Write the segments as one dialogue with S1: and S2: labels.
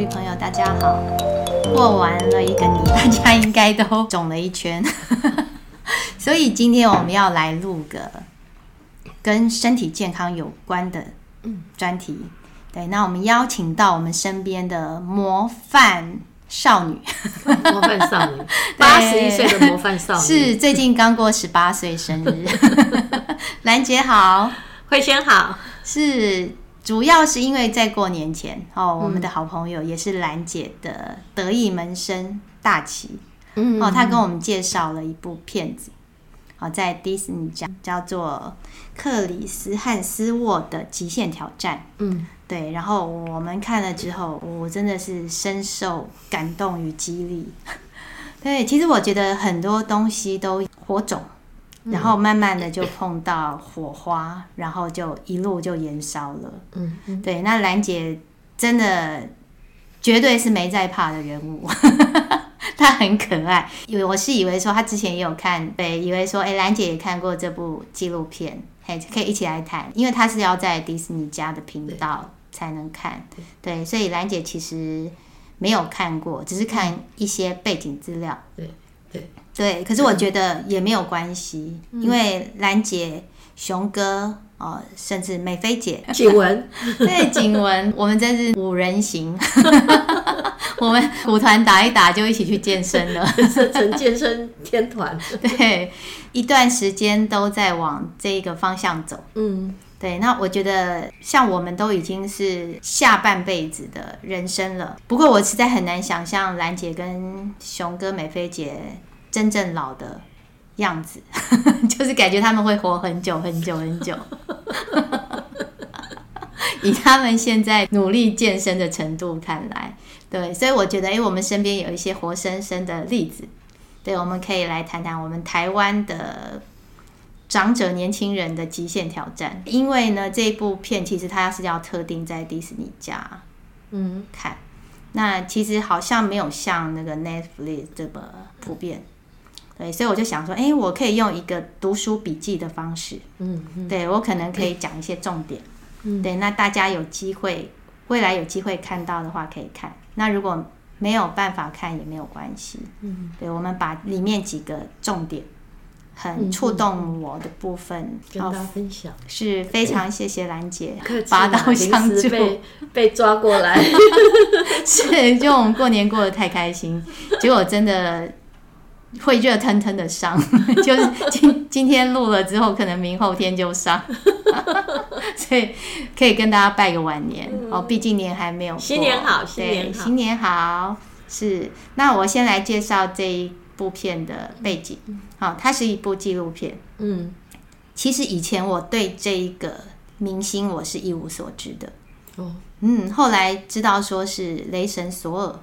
S1: 侣朋友，大家好！过完了一个年，大家应该都肿了一圈，所以今天我们要来录个跟身体健康有关的专题。对，那我们邀请到我们身边的模范少女，
S2: 模范少女，八十一岁的模范少女，
S1: 是最近刚过十八岁生日，兰姐好，
S2: 蕙瑄好，
S1: 是。主要是因为在过年前哦，我们的好朋友也是兰姐的得意门生大齐，嗯，哦，他跟我们介绍了一部片子，哦，在迪士尼讲叫做克里斯汉斯沃的极限挑战，嗯，对，然后我们看了之后，我真的是深受感动与激励。对，其实我觉得很多东西都火种。然后慢慢的就碰到火花，然后就一路就燃烧了。嗯，嗯对，那兰姐真的绝对是没在怕的人物，她很可爱。因为我是以为说她之前也有看，对，以为说哎，兰姐也看过这部纪录片，嘿，可以一起来谈，因为她是要在迪士尼家的频道才能看，对，对，所以兰姐其实没有看过，只是看一些背景资料，对。对对，可是我觉得也没有关系，嗯、因为兰姐、熊哥哦，甚至美菲姐、
S2: 景文，
S1: 对景文，我们真是五人行，我们舞团打一打就一起去健身了，
S2: 成健身天团。
S1: 对，一段时间都在往这个方向走。嗯，对，那我觉得像我们都已经是下半辈子的人生了，不过我实在很难想象兰姐跟熊哥、美菲姐。真正老的样子，就是感觉他们会活很久很久很久。以他们现在努力健身的程度看来，对，所以我觉得，哎，我们身边有一些活生生的例子，对，我们可以来谈谈我们台湾的长者年轻人的极限挑战。因为呢，这一部片其实它是要特定在迪士尼家，嗯，看，那其实好像没有像那个 Netflix 这么普遍。对，所以我就想说，哎，我可以用一个读书笔记的方式，嗯，嗯。对我可能可以讲一些重点，嗯，对，那大家有机会，未来有机会看到的话可以看，那如果没有办法看也没有关系，嗯，对，我们把里面几个重点很触动我的部分、嗯、
S2: 跟大家分享，
S1: 是非常谢谢兰姐拔刀相助，
S2: 被 被抓过来，
S1: 是就我们过年过得太开心，结果真的。会热腾腾的上，就是今今天录了之后，可能明后天就上，所以可以跟大家拜个晚年、嗯、哦。毕竟年还没有过，
S2: 新年好，新年好，
S1: 新年好。是，那我先来介绍这一部片的背景。好、哦，它是一部纪录片。嗯，其实以前我对这一个明星我是一无所知的。哦，嗯，后来知道说是雷神索尔。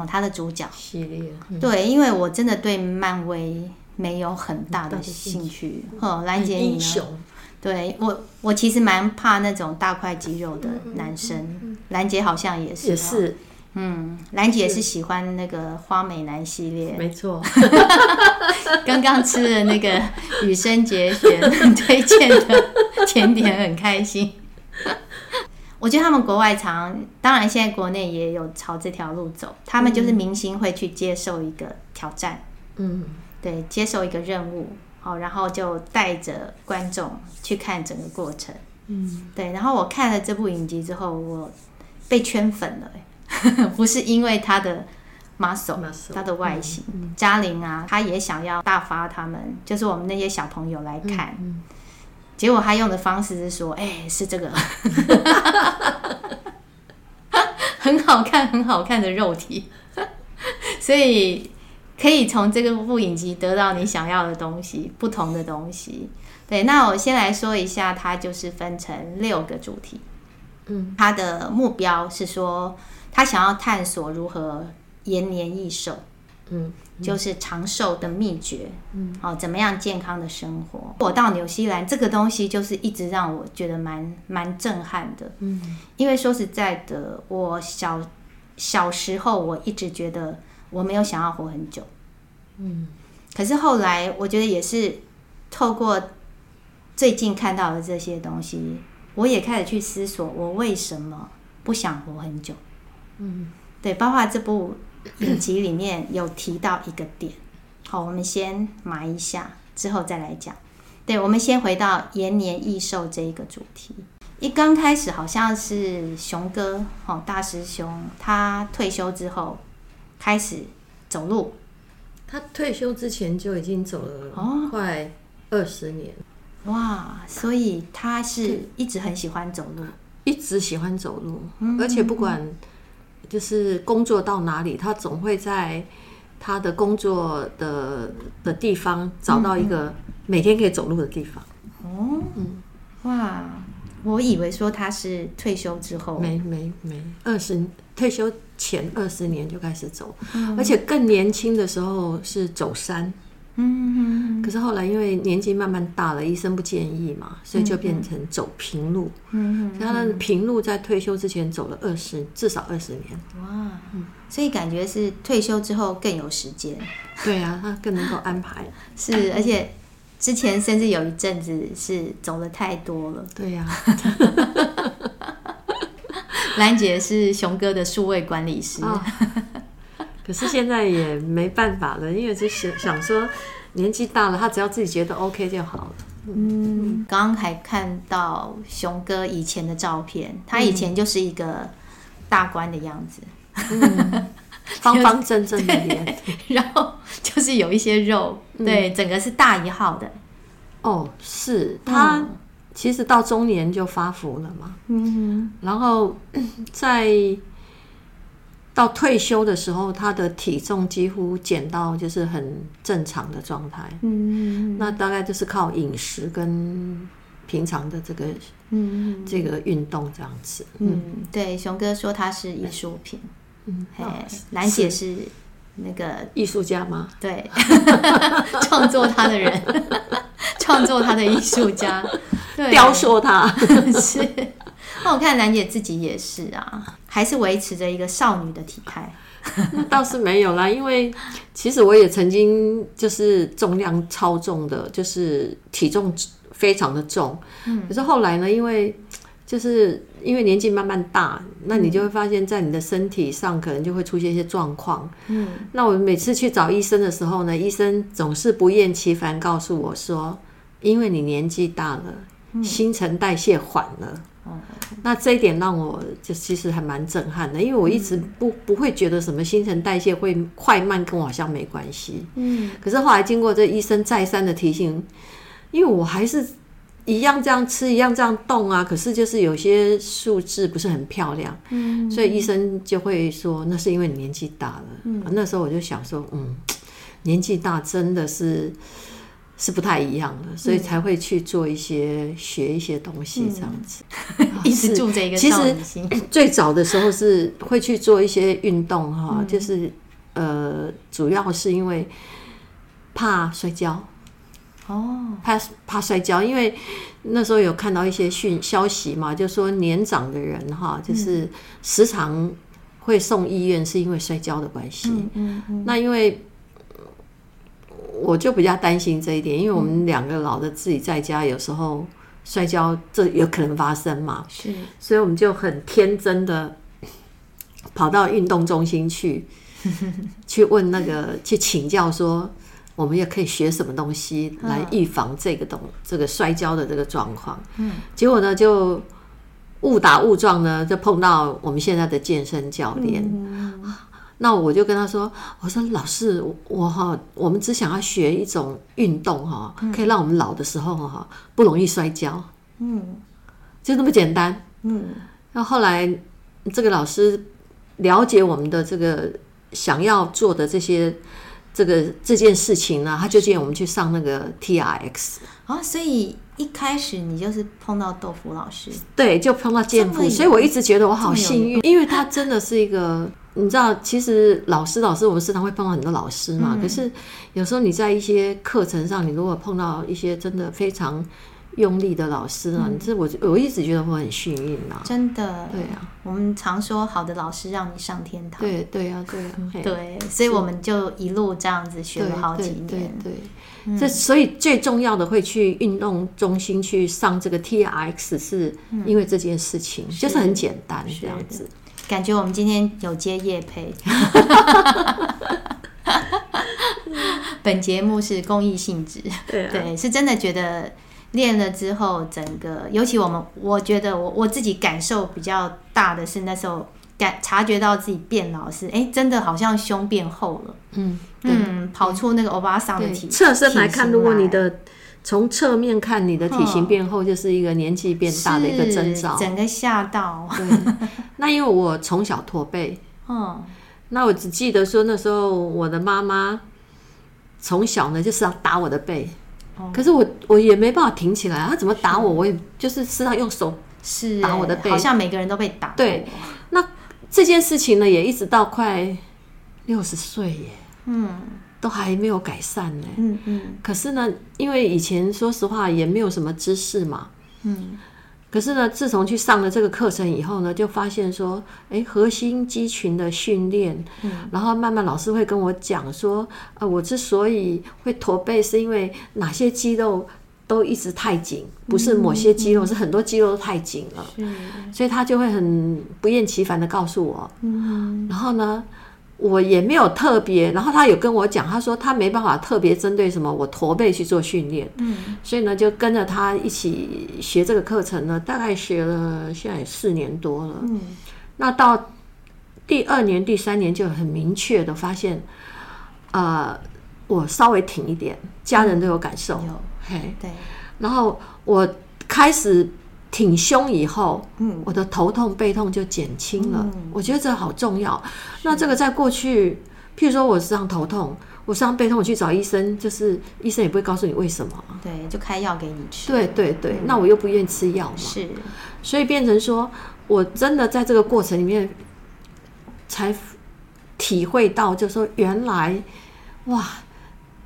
S1: 哦，他的主角
S2: 系列，嗯、
S1: 对，因为我真的对漫威没有很大的兴趣。哦，兰姐你呢？对我，我其实蛮怕那种大块肌肉的男生。兰、嗯、姐好像也是，
S2: 也是，
S1: 嗯，兰姐是喜欢那个花美男系列，
S2: 没错。
S1: 刚刚吃了那个羽生结弦 推荐的甜点，很开心。我觉得他们国外常，当然现在国内也有朝这条路走。他们就是明星会去接受一个挑战，嗯，对，接受一个任务，好，然后就带着观众去看整个过程，嗯，对。然后我看了这部影集之后，我被圈粉了，不是因为他的 muscle，他的外形，嘉玲啊，他也想要大发他们，就是我们那些小朋友来看。结果他用的方式是说：“哎、欸，是这个，很好看，很好看的肉体，所以可以从这个部影集得到你想要的东西，不同的东西。对，那我先来说一下，它就是分成六个主题。嗯，它的目标是说，他想要探索如何延年益寿。嗯。”就是长寿的秘诀，嗯，哦，怎么样健康的生活？我到纽西兰，这个东西就是一直让我觉得蛮蛮震撼的，嗯，因为说实在的，我小小时候我一直觉得我没有想要活很久，嗯，可是后来我觉得也是透过最近看到的这些东西，我也开始去思索，我为什么不想活很久？嗯，对，包括这部影集里面有提到一个点。好，我们先埋一下，之后再来讲。对，我们先回到延年益寿这一个主题。一刚开始好像是熊哥，哦，大师兄，他退休之后开始走路。
S2: 他退休之前就已经走了快二十年。
S1: 哦，哇，所以他是一直很喜欢走路，
S2: 一直喜欢走路，而且不管就是工作到哪里，他总会在他的工作的的地方找到一个每天可以走路的地方。
S1: 哦，嗯，哇。我以为说他是退休之后，
S2: 没没没，二十退休前二十年就开始走，嗯、而且更年轻的时候是走山，嗯，可是后来因为年纪慢慢大了，医生不建议嘛，所以就变成走平路，嗯，他的平路在退休之前走了二十至少二十年，
S1: 哇，所以感觉是退休之后更有时间，
S2: 对啊，他更能够安排，
S1: 是而且。之前甚至有一阵子是走的太多了。
S2: 对呀、
S1: 啊，兰姐是熊哥的数位管理师，哦、
S2: 可是现在也没办法了，因为就想想说年纪大了，他只要自己觉得 OK 就好了。
S1: 嗯，刚刚还看到熊哥以前的照片，他以前就是一个大官的样子。嗯。
S2: 方方正正的脸，
S1: 然后就是有一些肉，嗯、对，整个是大一号的。
S2: 哦，是。他其实到中年就发福了嘛，嗯，然后 在到退休的时候，他的体重几乎减到就是很正常的状态，嗯，那大概就是靠饮食跟平常的这个，嗯哼，这个运动这样子，
S1: 嗯，嗯。对，熊哥说他是艺术品。嗯，嘿，兰姐是。那个
S2: 艺术家吗？
S1: 对，创作他的人，创作他的艺术家，
S2: 雕塑他。
S1: 是。那我看兰姐自己也是啊，还是维持着一个少女的体态。
S2: 那 倒是没有啦，因为其实我也曾经就是重量超重的，就是体重非常的重。嗯，可是后来呢，因为就是因为年纪慢慢大，那你就会发现，在你的身体上可能就会出现一些状况。嗯，那我每次去找医生的时候呢，医生总是不厌其烦告诉我说，因为你年纪大了，新陈代谢缓了。嗯，那这一点让我就其实还蛮震撼的，因为我一直不不会觉得什么新陈代谢会快慢跟我好像没关系。嗯，可是后来经过这医生再三的提醒，因为我还是。一样这样吃，一样这样动啊，可是就是有些数字不是很漂亮，嗯，所以医生就会说那是因为你年纪大了。嗯，那时候我就想说，嗯，年纪大真的是是不太一样的，所以才会去做一些学一些东西这样子，
S1: 一直住这个。
S2: 其实 最早的时候是会去做一些运动哈，就是呃，主要是因为怕摔跤。哦，怕怕摔跤，因为那时候有看到一些讯消息嘛，就说年长的人哈，就是时常会送医院，是因为摔跤的关系。嗯嗯嗯。那因为我就比较担心这一点，因为我们两个老的自己在家，有时候摔跤这有可能发生嘛。是。所以我们就很天真的跑到运动中心去，去问那个去请教说。我们也可以学什么东西来预防这个东这个摔跤的这个状况。嗯，结果呢，就误打误撞呢，就碰到我们现在的健身教练。嗯，那我就跟他说：“我说老师，我哈，我们只想要学一种运动哈，可以让我们老的时候哈不容易摔跤。嗯，就那么简单。嗯，那后来这个老师了解我们的这个想要做的这些。这个这件事情呢，他就建议我们去上那个 TRX
S1: 啊，所以一开始你就是碰到豆腐老师，
S2: 对，就碰到健父，所以我一直觉得我好幸运，因为他真的是一个，你知道，其实老师老师，我们时常会碰到很多老师嘛，嗯、可是有时候你在一些课程上，你如果碰到一些真的非常。用力的老师啊，这、嗯、我我一直觉得我很幸运呐，
S1: 真的。
S2: 对啊，
S1: 我们常说好的老师让你上天堂。
S2: 对对啊，对啊，
S1: 对，所以我们就一路这样子学了好几年。
S2: 对，对，对，这、嗯、所以最重要的会去运动中心去上这个 TRX，是因为这件事情、嗯、就是很简单这样子。
S1: 感觉我们今天有接叶配。本节目是公益性质，
S2: 对，啊、
S1: 对，是真的觉得练了之后，整个尤其我们，我觉得我我自己感受比较大的是那时候感察觉到自己变老是，哎，真的好像胸变厚了，嗯嗯，跑出那个欧巴桑的体
S2: 侧身来看，如果你的从侧面看你的体型变厚，就是一个年纪变大的一个征兆，
S1: 整个吓到。
S2: 对，那因为我从小驼背，嗯，那我只记得说那时候我的妈妈。从小呢就是要打我的背，哦、可是我我也没办法挺起来，他怎么打我，我也就是是他用手是打我的背，
S1: 好像每个人都被打。
S2: 对，那这件事情呢也一直到快六十岁耶，嗯，都还没有改善呢，嗯嗯。可是呢，因为以前说实话也没有什么知识嘛，嗯。可是呢，自从去上了这个课程以后呢，就发现说，哎，核心肌群的训练，嗯，然后慢慢老师会跟我讲说，呃，我之所以会驼背，是因为哪些肌肉都一直太紧，不是某些肌肉，嗯，是很多肌肉都太紧了，嗯，所以他就会很不厌其烦的告诉我，嗯，然后呢。我也没有特别，然后他有跟我讲，他说他没办法特别针对什么我驼背去做训练，嗯，所以呢就跟着他一起学这个课程呢，大概学了现在四年多了，嗯，那到第二年、第三年就很明确的发现，呃，我稍微挺一点，家人都有感受，有，嘿，对，然后我开始。挺胸以后，嗯，我的头痛背痛就减轻了。嗯，我觉得这好重要。那这个在过去，譬如说我身上头痛，我身上背痛，我去找医生，就是医生也不会告诉你为什么，
S1: 对，就开药给你吃。
S2: 对对对，嗯，那我又不愿意吃药嘛，是，所以变成说我真的在这个过程里面才体会到，就是说原来哇，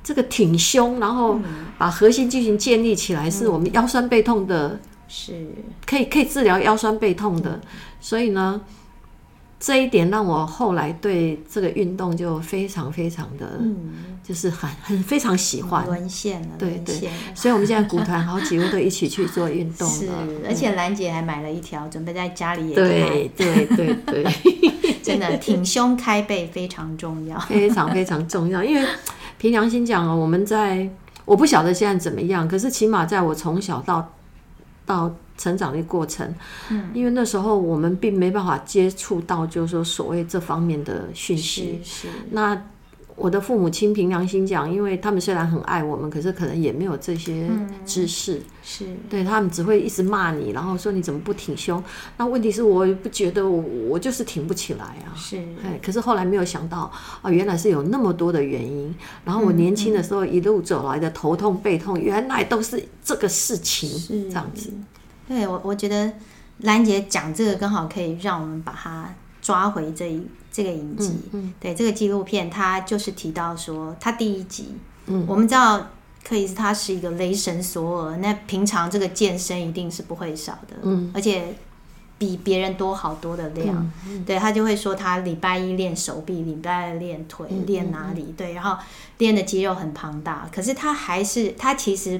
S2: 这个挺胸，然后把核心肌群建立起来，是我们腰酸背痛的。是。可以可以治疗腰酸背痛的，所以呢，这一点让我后来对这个运动就非常非常的，就是很很非常喜欢。
S1: 沦陷了，
S2: 对对，所以我们现在鼓团好几位都一起去做运动了。是，
S1: 而且兰姐还买了一条，准备在家里也
S2: 对对对对，
S1: 真的挺胸开背非常重要，
S2: 非常非常重要。因为凭良心讲哦，我们在我不晓得现在怎么样，可是起码在我从小到到成长的过程，嗯，因为那时候我们并没办法接触到，就是说所谓这方面的讯息。是，是那我的父母亲凭良心讲，因为他们虽然很爱我们，可是可能也没有这些知识。嗯、是对他们只会一直骂你，然后说你怎么不挺胸？那问题是我不觉得我我就是挺不起来啊。是，哎，可是后来没有想到啊，原来是有那么多的原因。然后我年轻的时候一路走来的头痛背痛，原来都是这个事情。是这样子。
S1: 对，我我觉得兰姐讲这个刚好可以让我们把它抓回这一这个影集。嗯嗯、对，这个纪录片，它就是提到说，他第一集，嗯，我们知道克里斯他是一个雷神索尔，那平常这个健身一定是不会少的，嗯，而且比别人多好多的量。嗯嗯、对，他就会说他礼拜一练手臂，礼拜二练腿，练哪里？对，然后练的肌肉很庞大，可是他还是他其实。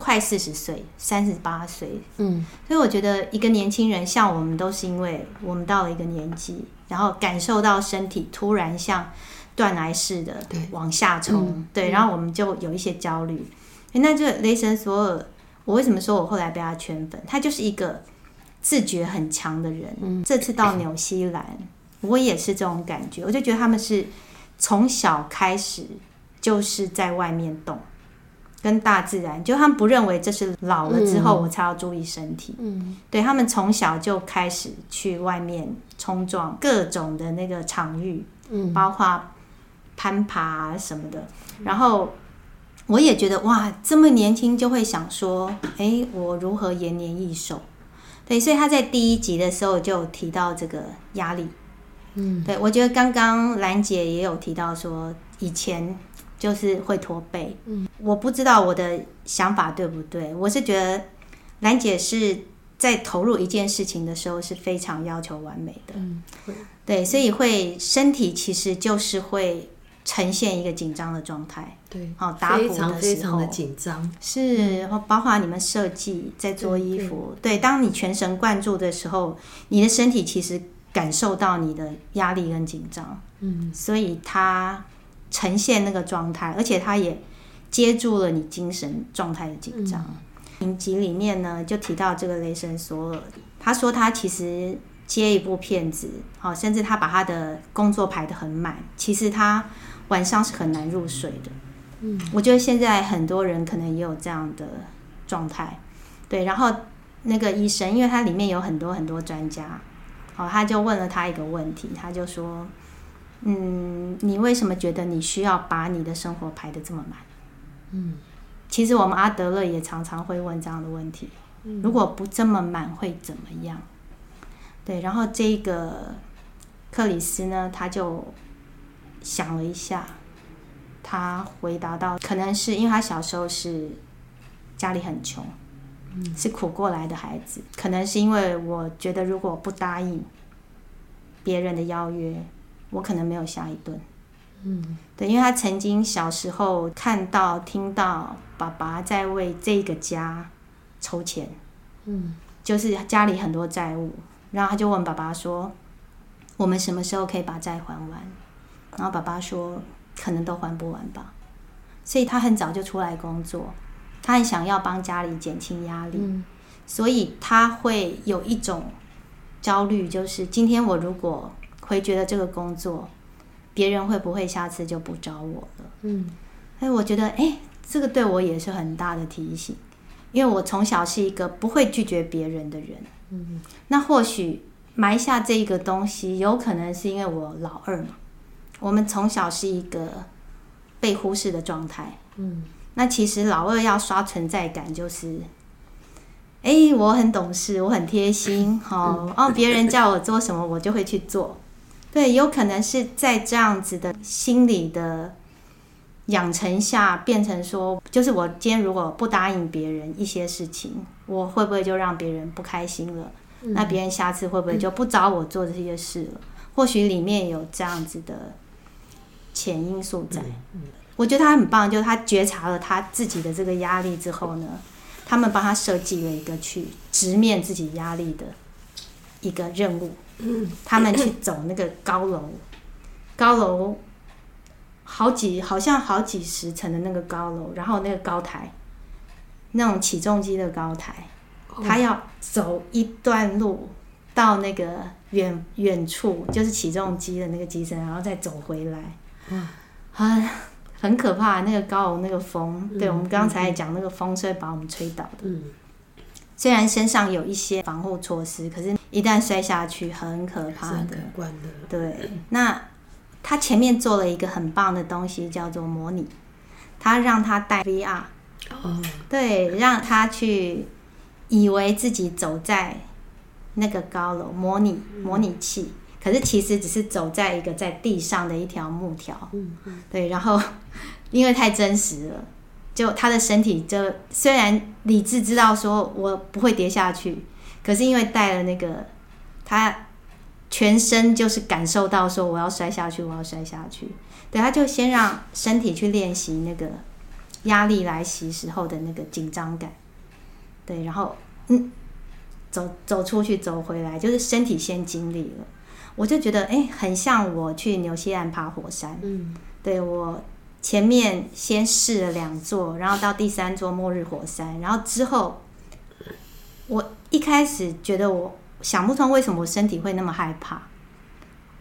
S1: 快四十岁，三十八岁，嗯，所以我觉得一个年轻人像我们，都是因为我们到了一个年纪，然后感受到身体突然像断崖似的往下冲，对，嗯、对，然后我们就有一些焦虑。嗯、那这个雷神索尔，我为什么说我后来被他圈粉？他就是一个自觉很强的人。嗯、这次到纽西兰，我也是这种感觉，我就觉得他们是从小开始就是在外面动。跟大自然，就他们不认为这是老了之后我才要注意身体。嗯，对，他们从小就开始去外面冲撞各种的那个场域，嗯，包括攀爬啊什么的。然后我也觉得哇，这么年轻就会想说，哎，我如何延年益寿？对，所以他在第一集的时候就提到这个压力。嗯，对，我觉得刚刚兰姐也有提到说以前。就是会驼背，嗯，我不知道我的想法对不对。我是觉得兰姐是在投入一件事情的时候是非常要求完美的，嗯，对，所以会身体其实就是会呈现一个紧张的状态，对，好，打鼓的时候。
S2: 非常的紧张，
S1: 是，包括你们设计在做衣服，对，对，当你全神贯注的时候，你的身体其实感受到你的压力跟紧张，嗯，所以他呈现那个状态，而且他也接住了你精神状态的紧张。影集里面呢，就提到这个雷神索尔，他说他其实接一部片子，好，甚至他把他的工作排得很满，其实他晚上是很难入睡的。嗯，我觉得现在很多人可能也有这样的状态，对。然后那个医生，因为他里面有很多很多专家。哦，他就问了他一个问题，他就说：“嗯，你为什么觉得你需要把你的生活排得这么满？”嗯，其实我们阿德勒也常常会问这样的问题：如果不这么满会怎么样？对，然后这个克里斯呢，他就想了一下，他回答到：“可能是因为他小时候是家里很穷。”是苦过来的孩子，可能是因为我觉得如果不答应别人的邀约，我可能没有下一顿。嗯，对，因为他曾经小时候看到、听到爸爸在为这个家筹钱，嗯，就是家里很多债务，然后他就问爸爸说：“我们什么时候可以把债还完？”然后爸爸说：“可能都还不完吧。”所以他很早就出来工作。他很想要帮家里减轻压力，嗯，所以他会有一种焦虑，就是今天我如果回绝了这个工作，别人会不会下次就不找我了？嗯，哎，我觉得，哎，这个对我也是很大的提醒，因为我从小是一个不会拒绝别人的人。嗯，那或许埋下这个东西，有可能是因为我老二嘛，我们从小是一个被忽视的状态。嗯。那其实老二要刷存在感，就是，哎、欸，我很懂事，我很贴心，哦，哦，别人叫我做什么，我就会去做。对，有可能是在这样子的心理的养成下，变成说，就是我今天如果不答应别人一些事情，我会不会就让别人不开心了？那别人下次会不会就不找我做这些事了？或许里面有这样子的潜因素在。我觉得他很棒，就是他觉察了他自己的这个压力之后呢，他们帮他设计了一个去直面自己压力的一个任务。他们去走那个高楼，高楼好几好像好几十层的那个高楼，然后那个高台，那种起重机的高台，他要走一段路到那个远远处，就是起重机的那个机身，然后再走回来。啊。很可怕，那个高楼那个风，嗯、对我们刚才讲那个风是会把我们吹倒的。嗯、虽然身上有一些防护措施，可是一旦摔下去，很可怕的。对，那他前面做了一个很棒的东西，叫做模拟。他让他戴 VR，哦，对，让他去以为自己走在那个高楼，模拟模拟器。可是其实只是走在一个在地上的一条木条，嗯嗯，对，然后 因为太真实了，就他的身体就虽然理智知道说我不会跌下去，可是因为带了那个，他全身就是感受到说我要摔下去，我要摔下去，对，他就先让身体去练习那个压力来袭时候的那个紧张感，对，然后嗯，走走出去，走回来，就是身体先经历了。我就觉得，哎、欸，很像我去纽西兰爬火山。嗯，对，我前面先试了两座，然后到第三座末日火山，然后之后，我一开始觉得我想不通为什么我身体会那么害怕。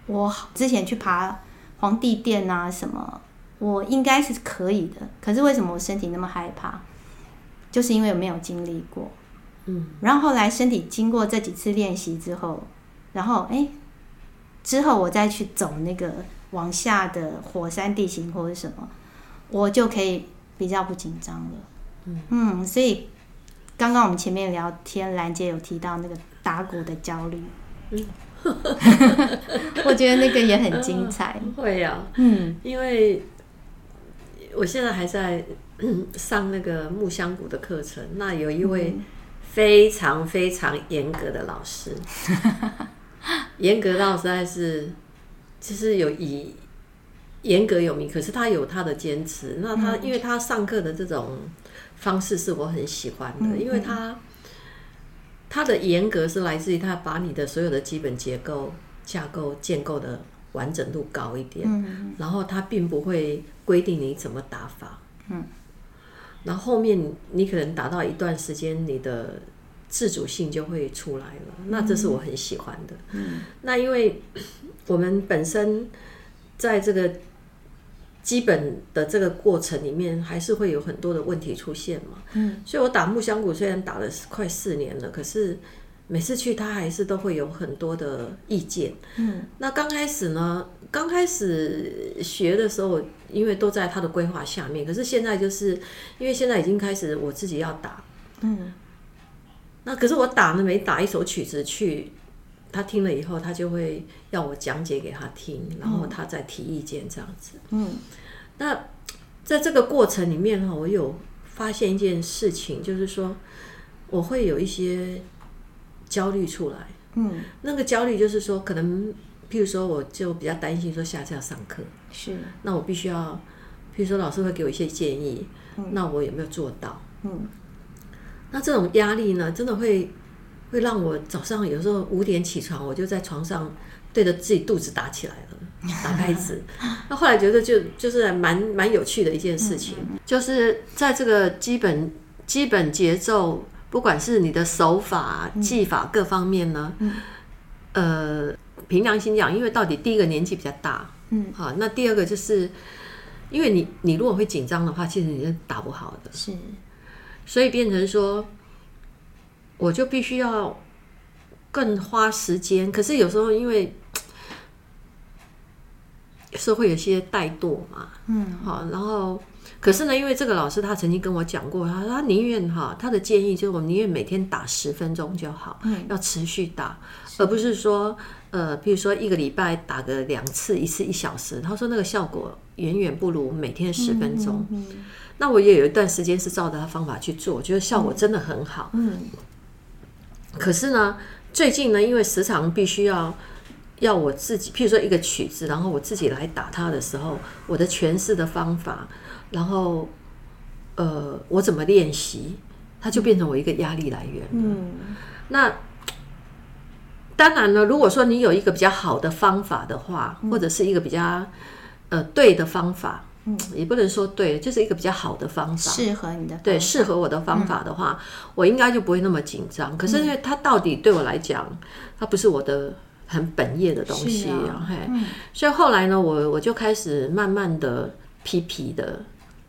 S1: 我之前去爬皇帝殿啊什么，我应该是可以的，可是为什么我身体那么害怕？就是因为我没有经历过。嗯，然后后来身体经过这几次练习之后，然后哎。欸之后我再去走那个往下的火山地形或者什么，我就可以比较不紧张了。嗯，嗯，所以刚刚我们前面聊天，兰姐有提到那个打鼓的焦虑，嗯，我觉得那个也很精彩。
S2: 嗯、会呀、啊，嗯，因为我现在还在上那个木香鼓的课程，那有一位非常非常严格的老师。严格到实在是，其实有以严格有名，可是他有他的坚持。那他因为他上课的这种方式是我很喜欢的，因为他他的严格是来自于他把你的所有的基本结构架构建构的完整度高一点，嗯，然后他并不会规定你怎么打法，嗯，然后后面你可能达到一段时间，你的自主性就会出来了，那这是我很喜欢的，嗯，那因为我们本身在这个。基本的这个过程里面，还是会有很多的问题出现嘛。嗯，所以我打木香鼓虽然打了快四年了，可是每次去他还是都会有很多的意见。嗯，那刚开始呢，刚开始学的时候，因为都在他的规划下面，可是现在就是因为现在已经开始我自己要打。嗯，那可是我打呢，每打一首曲子去。他听了以后，他就会要我讲解给他听，然后他再提意见这样子。嗯，那在这个过程里面哈，我有发现一件事情，就是说我会有一些焦虑出来。嗯，那个焦虑就是说，可能譬如说，我就比较担心说下次要上课，是，那我必须要，譬如说老师会给我一些建议，那我有没有做到？嗯，那这种压力呢，真的会。会让我早上有时候五点起床，我就在床上对着自己肚子打起来了，打拍子。那后来觉得就就是蛮蛮有趣的一件事情，就是在这个基本基本节奏，不管是你的手法技法各方面呢，呃，凭良心讲，因为到底第一个年纪比较大，嗯，好，那第二个就是因为你你如果会紧张的话，其实你是打不好的，是，所以变成说。我就必须要更花时间，可是有时候因为有时候会有些怠惰嘛，嗯，好，然后可是呢，因为这个老师他曾经跟我讲过，他说他宁愿哈，他的建议就是我们宁愿每天打十分钟就好，嗯，要持续打，而不是说呃，比如说一个礼拜打个两次，一次一小时，他说那个效果远远不如每天十分钟。嗯嗯嗯，那我也有一段时间是照着他方法去做，我觉得效果真的很好，嗯。嗯可是呢，最近呢，因为时常必须要要我自己，譬如说一个曲子，然后我自己来打它的时候，我的诠释的方法，然后呃，我怎么练习，它就变成我一个压力来源。嗯，那当然了，如果说你有一个比较好的方法的话，或者是一个比较呃对的方法。嗯，也不能说对，就是一个比较好的方法，
S1: 适合你的。
S2: 对，适合我的方法的话，嗯、我应该就不会那么紧张。可是因为它到底对我来讲，它不是我的很本业的东西啊，嘿。嗯、所以后来呢，我我就开始慢慢的皮皮的，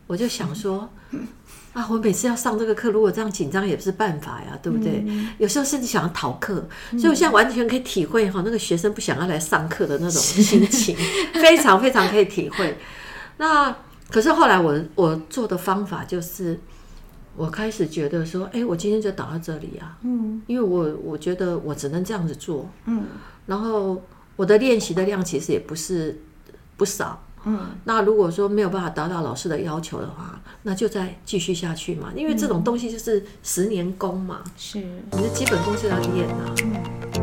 S2: 我就想说，嗯、啊，我每次要上这个课，如果这样紧张也不是办法呀，对不对？嗯、有时候甚至想要逃课，所以我现在完全可以体会哈，那个学生不想要来上课的那种心情，非常非常可以体会。那可是后来我我做的方法就是，我开始觉得说，哎，我今天就打到这里啊，嗯，因为我我觉得我只能这样子做，嗯，然后我的练习的量其实也不是不少，嗯，那如果说没有办法达到老师的要求的话，那就再继续下去嘛，因为这种东西就是十年功嘛，是，你的基本功是要练啊。嗯